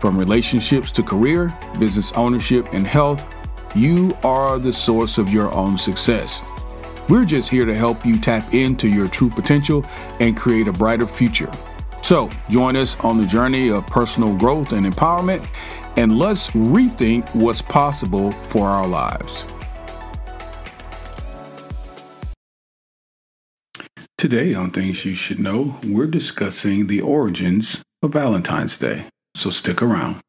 From relationships to career, business ownership, and health, you are the source of your own success. We're just here to help you tap into your true potential and create a brighter future. So, join us on the journey of personal growth and empowerment, and let's rethink what's possible for our lives. Today on Things You Should Know, we're discussing the origins of Valentine's Day so stick around.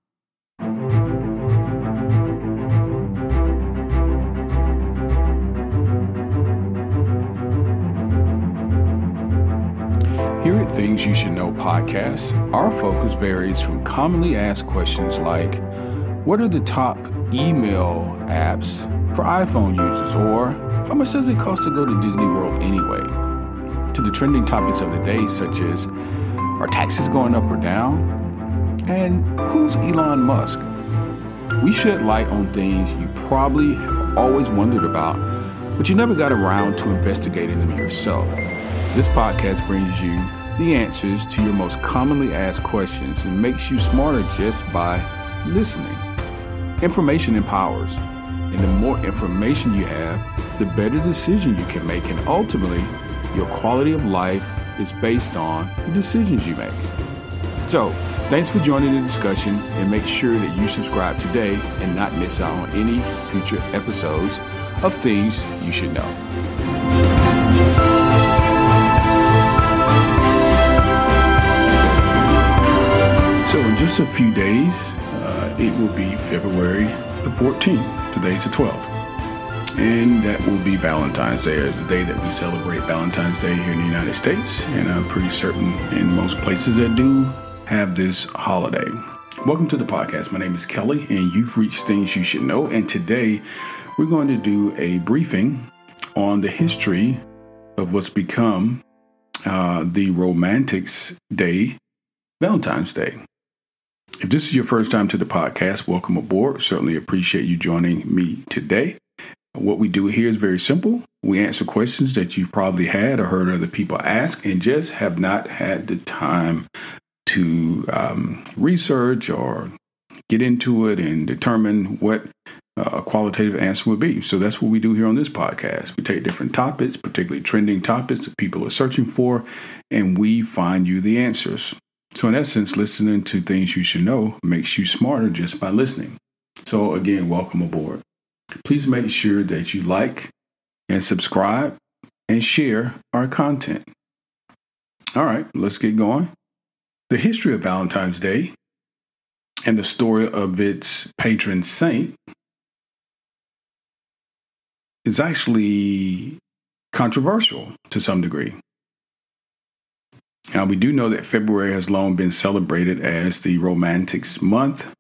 Here at Things You Should Know podcast, our focus varies from commonly asked questions like What are the top email apps for iPhone users? Or How much does it cost to go to Disney World anyway? To the trending topics of the day, such as Are taxes going up or down? And who's Elon Musk? We shed light on things you probably have always wondered about, but you never got around to investigating them yourself. This podcast brings you the answers to your most commonly asked questions and makes you smarter just by listening. Information empowers, and the more information you have, the better decision you can make, and ultimately, your quality of life is based on the decisions you make. So, Thanks for joining the discussion and make sure that you subscribe today and not miss out on any future episodes of Things You Should Know. So, in just a few days, uh, it will be February the 14th. Today's the 12th. And that will be Valentine's Day, the day that we celebrate Valentine's Day here in the United States. And I'm pretty certain in most places that do have this holiday. Welcome to the podcast. My name is Kelly, and you've reached Things You Should Know. And today we're going to do a briefing on the history of what's become uh, the Romantics Day, Valentine's Day. If this is your first time to the podcast, welcome aboard. Certainly appreciate you joining me today. What we do here is very simple. We answer questions that you've probably had or heard other people ask and just have not had the time to um, research or get into it and determine what a qualitative answer would be. So that's what we do here on this podcast. We take different topics, particularly trending topics that people are searching for, and we find you the answers. So, in essence, listening to things you should know makes you smarter just by listening. So, again, welcome aboard. Please make sure that you like and subscribe and share our content. All right, let's get going. The history of Valentine's Day and the story of its patron saint is actually controversial to some degree. Now, we do know that February has long been celebrated as the Romantics Month.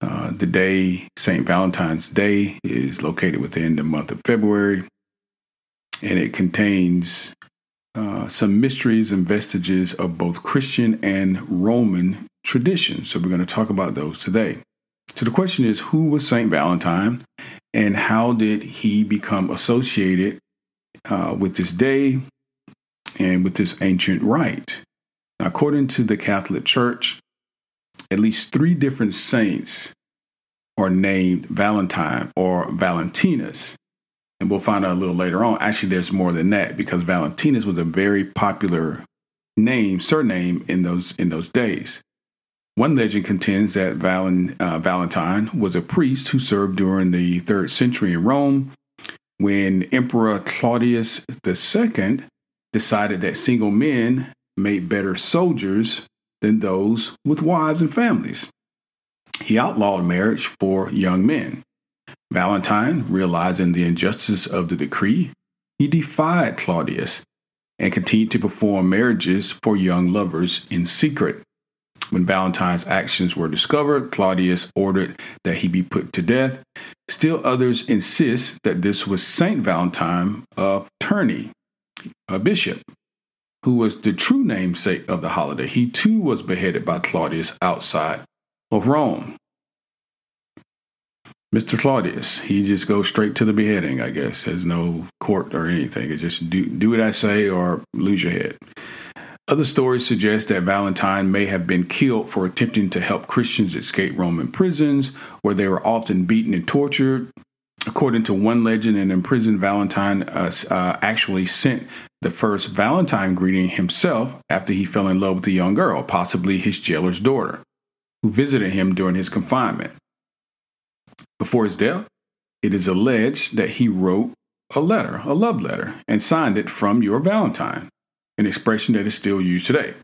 Uh, the day, St. Valentine's Day, is located within the month of February, and it contains uh, some mysteries and vestiges of both Christian and Roman tradition. So we're going to talk about those today. So the question is who was St. Valentine and how did he become associated uh, with this day and with this ancient rite? Now, according to the Catholic Church, at least three different saints are named Valentine or Valentinus and we'll find out a little later on. Actually, there's more than that because Valentinus was a very popular name, surname in those in those days. One legend contends that Valen, uh, Valentine was a priest who served during the third century in Rome when Emperor Claudius II decided that single men made better soldiers than those with wives and families. He outlawed marriage for young men. Valentine, realizing the injustice of the decree, he defied Claudius and continued to perform marriages for young lovers in secret. When Valentine's actions were discovered, Claudius ordered that he be put to death. Still others insist that this was Saint Valentine of Terni, a bishop, who was the true namesake of the holiday. He too was beheaded by Claudius outside of Rome. Mr. Claudius, he just goes straight to the beheading, I guess. Has no court or anything. It just do do what I say or lose your head. Other stories suggest that Valentine may have been killed for attempting to help Christians escape Roman prisons, where they were often beaten and tortured. According to one legend, an imprisoned Valentine uh, uh, actually sent the first Valentine greeting himself after he fell in love with a young girl, possibly his jailer's daughter, who visited him during his confinement. Before his death, it is alleged that he wrote a letter, a love letter, and signed it from your Valentine, an expression that is still used today.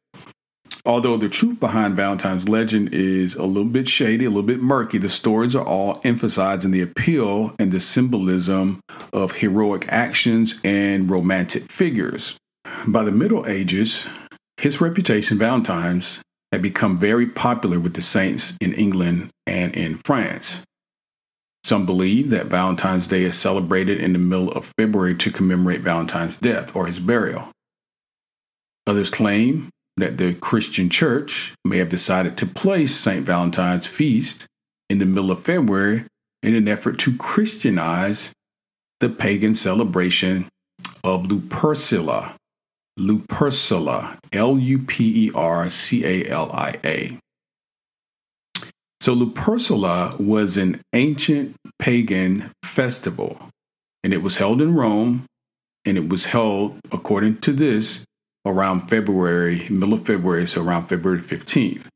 Although the truth behind Valentine's legend is a little bit shady, a little bit murky, the stories are all emphasizing the appeal and the symbolism of heroic actions and romantic figures. By the Middle Ages, his reputation, Valentine's, had become very popular with the saints in England and in France. Some believe that Valentine's Day is celebrated in the middle of February to commemorate Valentine's death or his burial. Others claim that the Christian church may have decided to place St. Valentine's feast in the middle of February in an effort to Christianize the pagan celebration of Lupercalia. Lupercalia, L U P E R C A L I A. So Lupercalia was an ancient pagan festival, and it was held in Rome, and it was held, according to this, around February, middle of February, so around February 15th.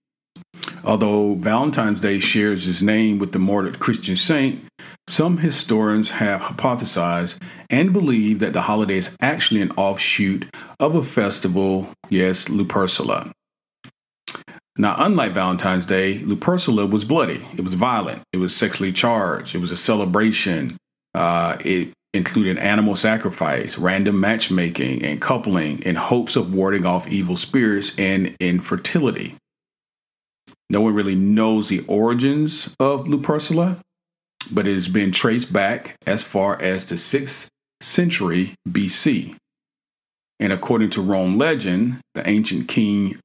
Although Valentine's Day shares its name with the martyred Christian saint, some historians have hypothesized and believe that the holiday is actually an offshoot of a festival, yes, Lupercalia. Now, unlike Valentine's Day, Lupercalia was bloody. It was violent. It was sexually charged. It was a celebration. Uh, it included animal sacrifice, random matchmaking, and coupling in hopes of warding off evil spirits and infertility. No one really knows the origins of Lupercalia, but it has been traced back as far as the 6th century BC. And according to Rome legend, the ancient king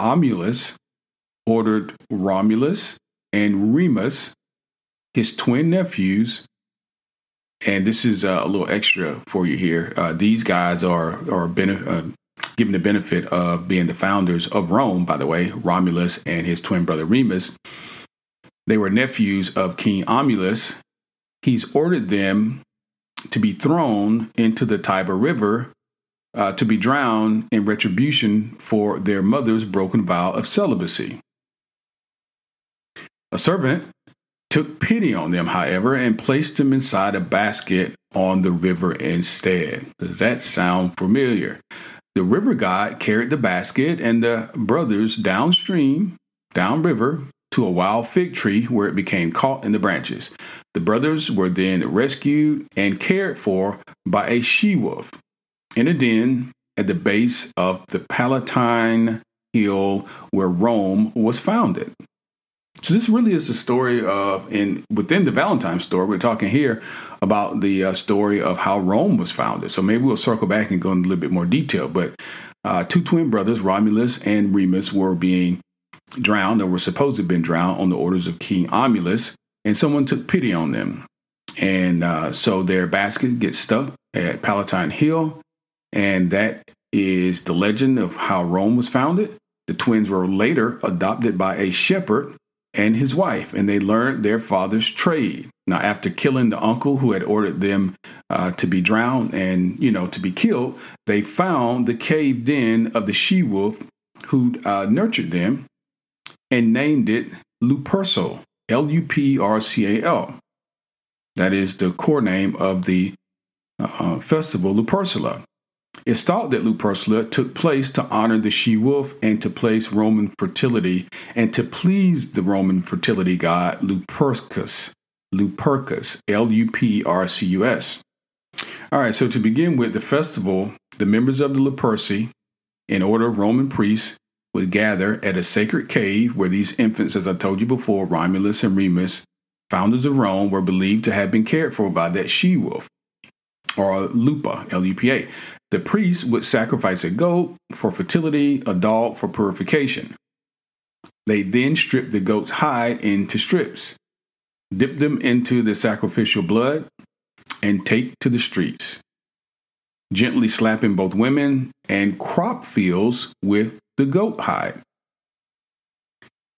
Amulius ordered Romulus and Remus, his twin nephews, and this is uh, a little extra for you here. Uh, these guys are are benef- uh, given the benefit of being the founders of Rome. By the way, Romulus and his twin brother Remus, they were nephews of King Amulius. He's ordered them to be thrown into the Tiber River uh, to be drowned in retribution for their mother's broken vow of celibacy. A servant took pity on them, however, and placed them inside a basket on the river instead. Does that sound familiar? The river god carried the basket and the brothers downstream, downriver, to a wild fig tree where it became caught in the branches. The brothers were then rescued and cared for by a she wolf in a den at the base of the Palatine Hill where Rome was founded. So this really is the story of, in within the Valentine story, we're talking here about the uh, story of how Rome was founded. So maybe we'll circle back and go into a little bit more detail. But uh, two twin brothers, Romulus and Remus, were being drowned, or were supposed to have been drowned, on the orders of King Amulius, and someone took pity on them, and uh, so their basket gets stuck at Palatine Hill, and that is the legend of how Rome was founded. The twins were later adopted by a shepherd and his wife, and they learned their father's trade. Now, after killing the uncle who had ordered them uh, to be drowned and, you know, to be killed, they found the cave den of the she wolf who uh, nurtured them and named it Lupercal, L U P R C A L. That is the core name of the uh, festival, Lupercalia. It's thought that Lupercalia took place to honor the she wolf and to place Roman fertility and to please the Roman fertility god Lupercus. Lupercus, L U P R C U S. All right, so to begin with the festival, the members of the Luperci, in order of Roman priests, would gather at a sacred cave where these infants, as I told you before, Romulus and Remus, founders of Rome, were believed to have been cared for by that she wolf or lupa, L U P A. The priest would sacrifice a goat for fertility, a dog for purification. They then stripped the goat's hide into strips, dip them into the sacrificial blood, and take to the streets, gently slapping both women and crop fields with the goat hide.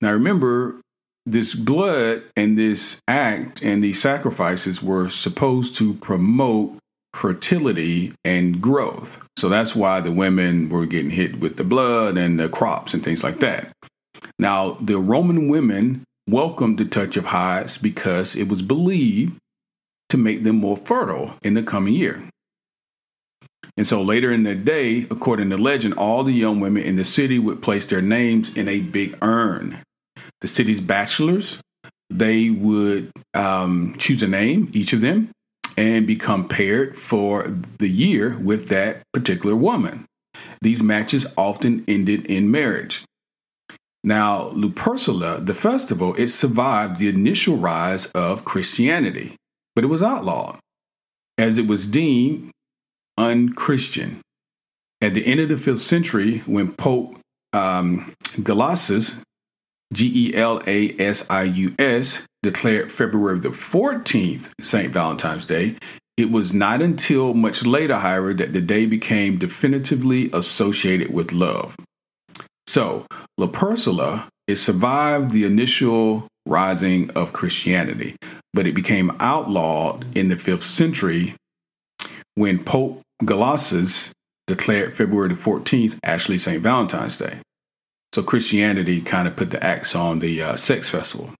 Now remember, this blood and this act and these sacrifices were supposed to promote fertility and growth. So that's why the women were getting hit with the blood and the crops and things like that. Now, the Roman women welcomed the touch of hides because it was believed to make them more fertile in the coming year. And so later in the day, according to legend, all the young women in the city would place their names in a big urn. The city's bachelors, they would um, choose a name, each of them, and become paired for the year with that particular woman. These matches often ended in marriage. Now, Lupercula, the festival, it survived the initial rise of Christianity, but it was outlawed as it was deemed unchristian. At the end of the fifth century, when Pope um, Gelasius, G E L A S I U S, declared February the 14th St. Valentine's Day, it was not until much later, however, that the day became definitively associated with love. So, Lupercula, it survived the initial rising of Christianity, but it became outlawed in the 5th century when Pope Gelasius declared February the 14th actually St. Valentine's Day. So Christianity kind of put the axe on the uh, sex festival.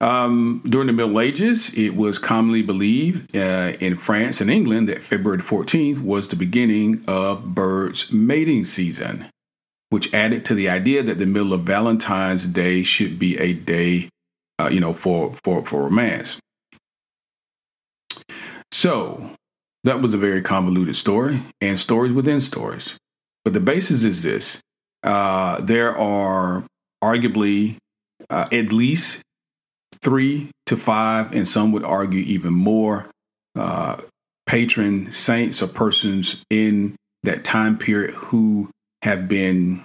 Um, during the Middle Ages, it was commonly believed uh, in France and England that February the 14th was the beginning of birds' mating season, which added to the idea that the middle of Valentine's Day should be a day, uh, you know, for, for, for romance. So, that was a very convoluted story and stories within stories. But the basis is this uh, there are arguably uh, at least three to five, and some would argue even more, uh, patron saints or persons in that time period who have been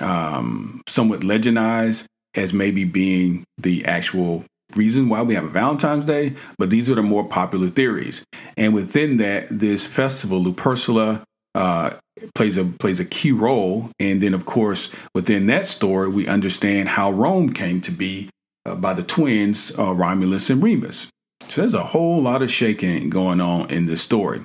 um, somewhat legendized as maybe being the actual reason why we have a Valentine's Day, but these are the more popular theories. And within that, this festival, Lupercula, uh, plays a plays a key role. And then, of course, within that story, we understand how Rome came to be uh, by the twins, uh, Romulus and Remus. So there's a whole lot of shaking going on in this story.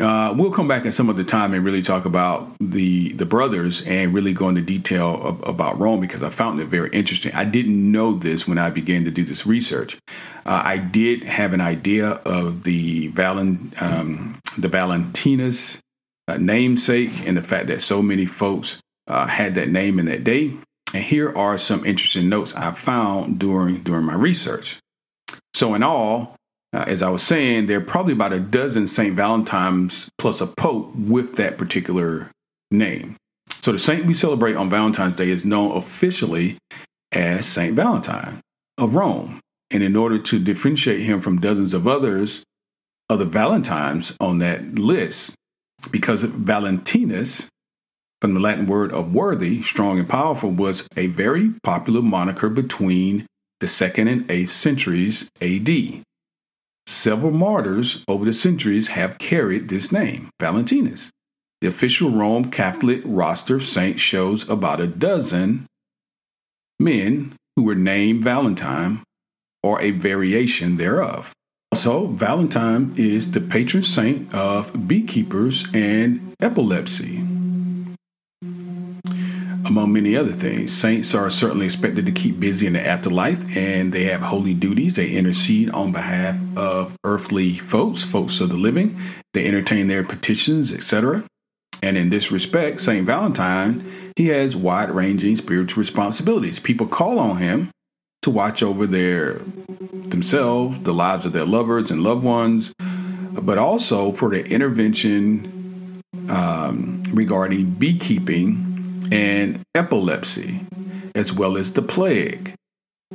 Uh, we'll come back at some other time and really talk about the the brothers and really go into detail of, about Rome because I found it very interesting. I didn't know this when I began to do this research. Uh, I did have an idea of the Valent, um, the Valentinus uh, namesake and the fact that so many folks uh, had that name in that day. And here are some interesting notes I found during during my research. So in all, uh, as I was saying, there are probably about a dozen St. Valentine's plus a Pope with that particular name. So the saint we celebrate on Valentine's Day is known officially as St. Valentine of Rome. And in order to differentiate him from dozens of others, other Valentines on that list, because Valentinus, from the Latin word of worthy, strong and powerful, was a very popular moniker between the second and eighth centuries AD. Several martyrs over the centuries have carried this name, Valentinus. The official Rome Catholic roster of saints shows about a dozen men who were named Valentine or a variation thereof. Also, Valentine is the patron saint of beekeepers and epilepsy among many other things. Saints are certainly expected to keep busy in the afterlife and they have holy duties. They intercede on behalf of earthly folks, folks of the living. They entertain their petitions, etc. And in this respect, St. Valentine, he has wide ranging spiritual responsibilities. People call on him to watch over their themselves, the lives of their lovers and loved ones, but also for their intervention um, regarding beekeeping and epilepsy, as well as the plague,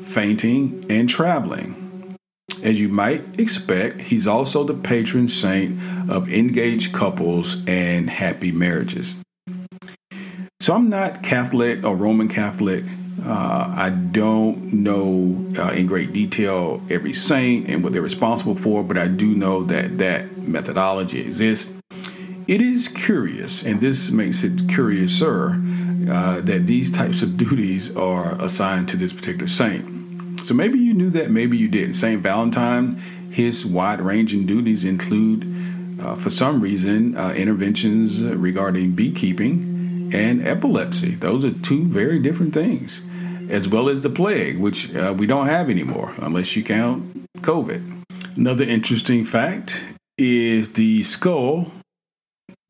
fainting, and traveling. As you might expect, he's also the patron saint of engaged couples and happy marriages. So I'm not Catholic or Roman Catholic. Uh, I don't know uh, in great detail every saint and what they're responsible for, but I do know that that methodology exists. It is curious, and this makes it curiouser, uh, that these types of duties are assigned to this particular saint. So maybe you knew that, maybe you didn't. Saint Valentine, his wide ranging duties include, uh, for some reason, uh, interventions regarding beekeeping and epilepsy. Those are two very different things, as well as the plague, which uh, we don't have anymore unless you count COVID. Another interesting fact is the skull.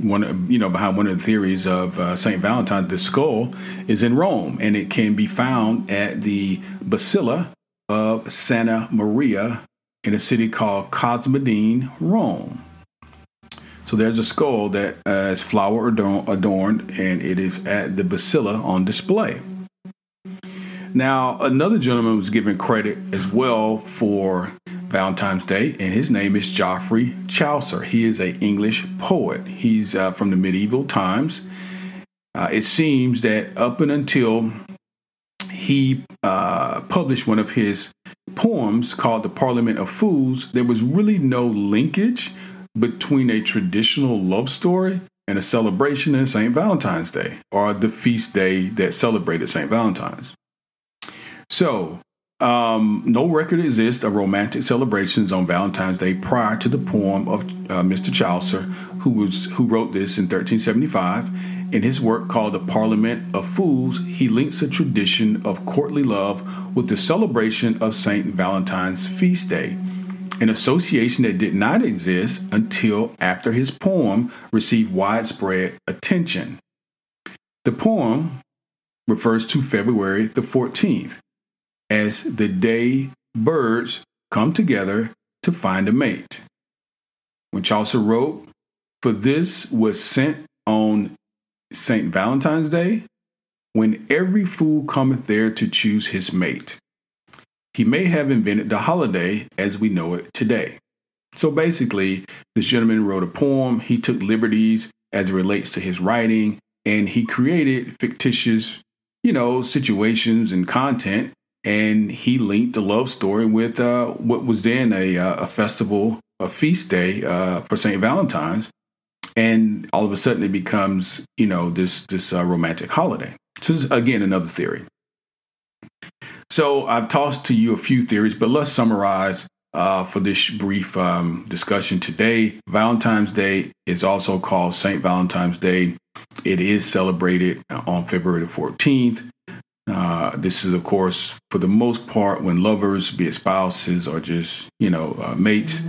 One, you know, behind one of the theories of uh, Saint Valentine, the skull is in Rome, and it can be found at the Basilica of Santa Maria in a city called Cosmedin, Rome. So there's a skull that uh, is flower adorned, and it is at the Basilica on display. Now, another gentleman was given credit as well for Valentine's Day, and his name is Geoffrey Chaucer. He is an English poet. He's uh, from the medieval times. Uh, it seems that up and until he uh, published one of his poems called The Parliament of Fools, there was really no linkage between a traditional love story and a celebration in St. Valentine's Day or the feast day that celebrated St. Valentine's. So, um, no record exists of romantic celebrations on Valentine's Day prior to the poem of uh, Mr. Chaucer, who was who wrote this in 1375. In his work called The Parliament of Fools, he links a tradition of courtly love with the celebration of St. Valentine's feast day an association that did not exist until after his poem received widespread attention. The poem refers to February the 14th as the day birds come together to find a mate. When Chaucer wrote, For this was sent on St. Valentine's Day, when every fool cometh there to choose his mate. He may have invented the holiday as we know it today. So basically, this gentleman wrote a poem. He took liberties as it relates to his writing, and he created fictitious, you know, situations and content. And he linked the love story with uh, what was then a, uh, a festival, a feast day uh, for St. Valentine's. And all of a sudden, it becomes, you know, this this uh, romantic holiday. So, this is, again, another theory. So I've tossed to you a few theories, but let's summarize uh, for this brief um, discussion today. Valentine's Day is also called St. Valentine's Day. It is celebrated on February the 14th. Uh, this is, of course, for the most part, when lovers, be it spouses or just, you know, uh, mates,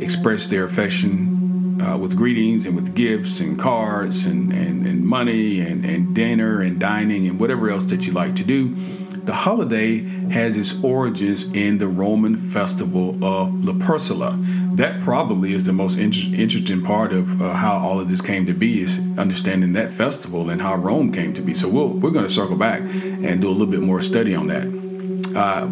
express their affection uh, with greetings and with gifts and cards and, and, and money and, and dinner and dining and whatever else that you like to do. The holiday has its origins in the Roman festival of Lupercalia. That probably is the most inter- interesting part of uh, how all of this came to be is understanding that festival and how Rome came to be. So we we are going to circle back and do a little bit more study on that. Uh,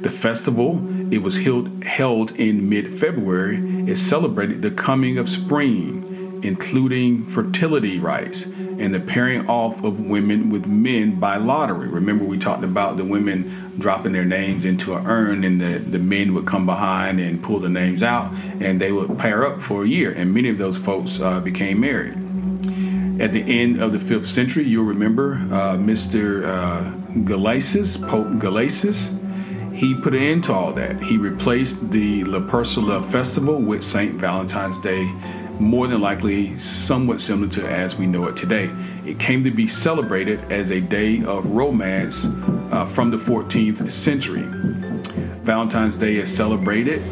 the festival it was held held in mid-February. It celebrated the coming of spring, including fertility rites and the pairing off of women with men by lottery. Remember, we talked about the women dropping their names into an urn, and the, the men would come behind and pull the names out, and they would pair up for a year. And many of those folks uh, became married. At the end of the fifth century, you'll remember uh, Mr. Uh, Gelasius, Pope Gelasius. He put an end to all that. He replaced the La Lupercalia festival with St. Valentine's Day more than likely somewhat similar to as we know it today. It came to be celebrated as a day of romance uh, from the 14th century. Valentine's Day is celebrated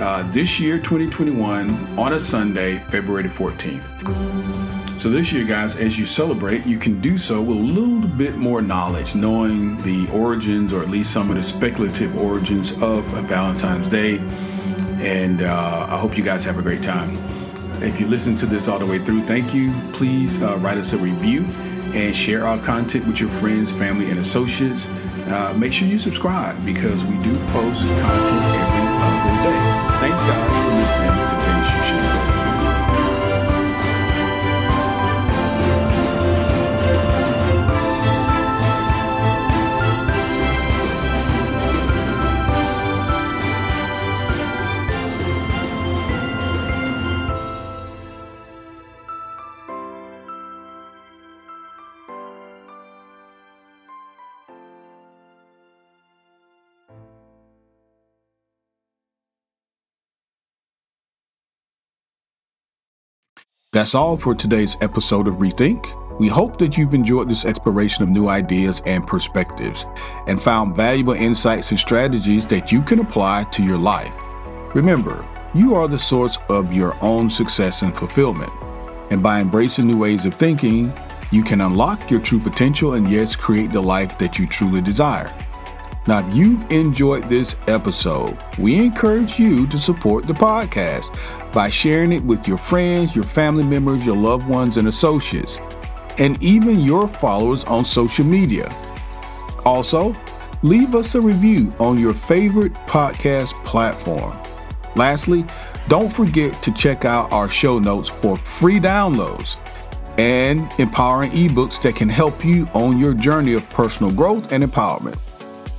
uh, this year, 2021, on a Sunday, February 14th. So, this year, guys, as you celebrate, you can do so with a little bit more knowledge, knowing the origins or at least some of the speculative origins of Valentine's Day. And uh, I hope you guys have a great time. If you listen to this all the way through, thank you. Please uh, write us a review and share our content with your friends, family, and associates. Uh, make sure you subscribe because we do post content every other day. Thanks, guys, for listening That's all for today's episode of Rethink. We hope that you've enjoyed this exploration of new ideas and perspectives and found valuable insights and strategies that you can apply to your life. Remember, you are the source of your own success and fulfillment. And by embracing new ways of thinking, you can unlock your true potential and yes, create the life that you truly desire. Now, if you've enjoyed this episode, we encourage you to support the podcast by sharing it with your friends, your family members, your loved ones, and associates, and even your followers on social media. Also, leave us a review on your favorite podcast platform. Lastly, don't forget to check out our show notes for free downloads and empowering ebooks that can help you on your journey of personal growth and empowerment.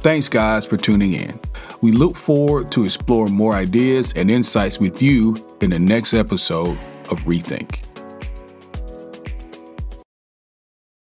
Thanks, guys, for tuning in. We look forward to explore more ideas and insights with you in the next episode of Rethink.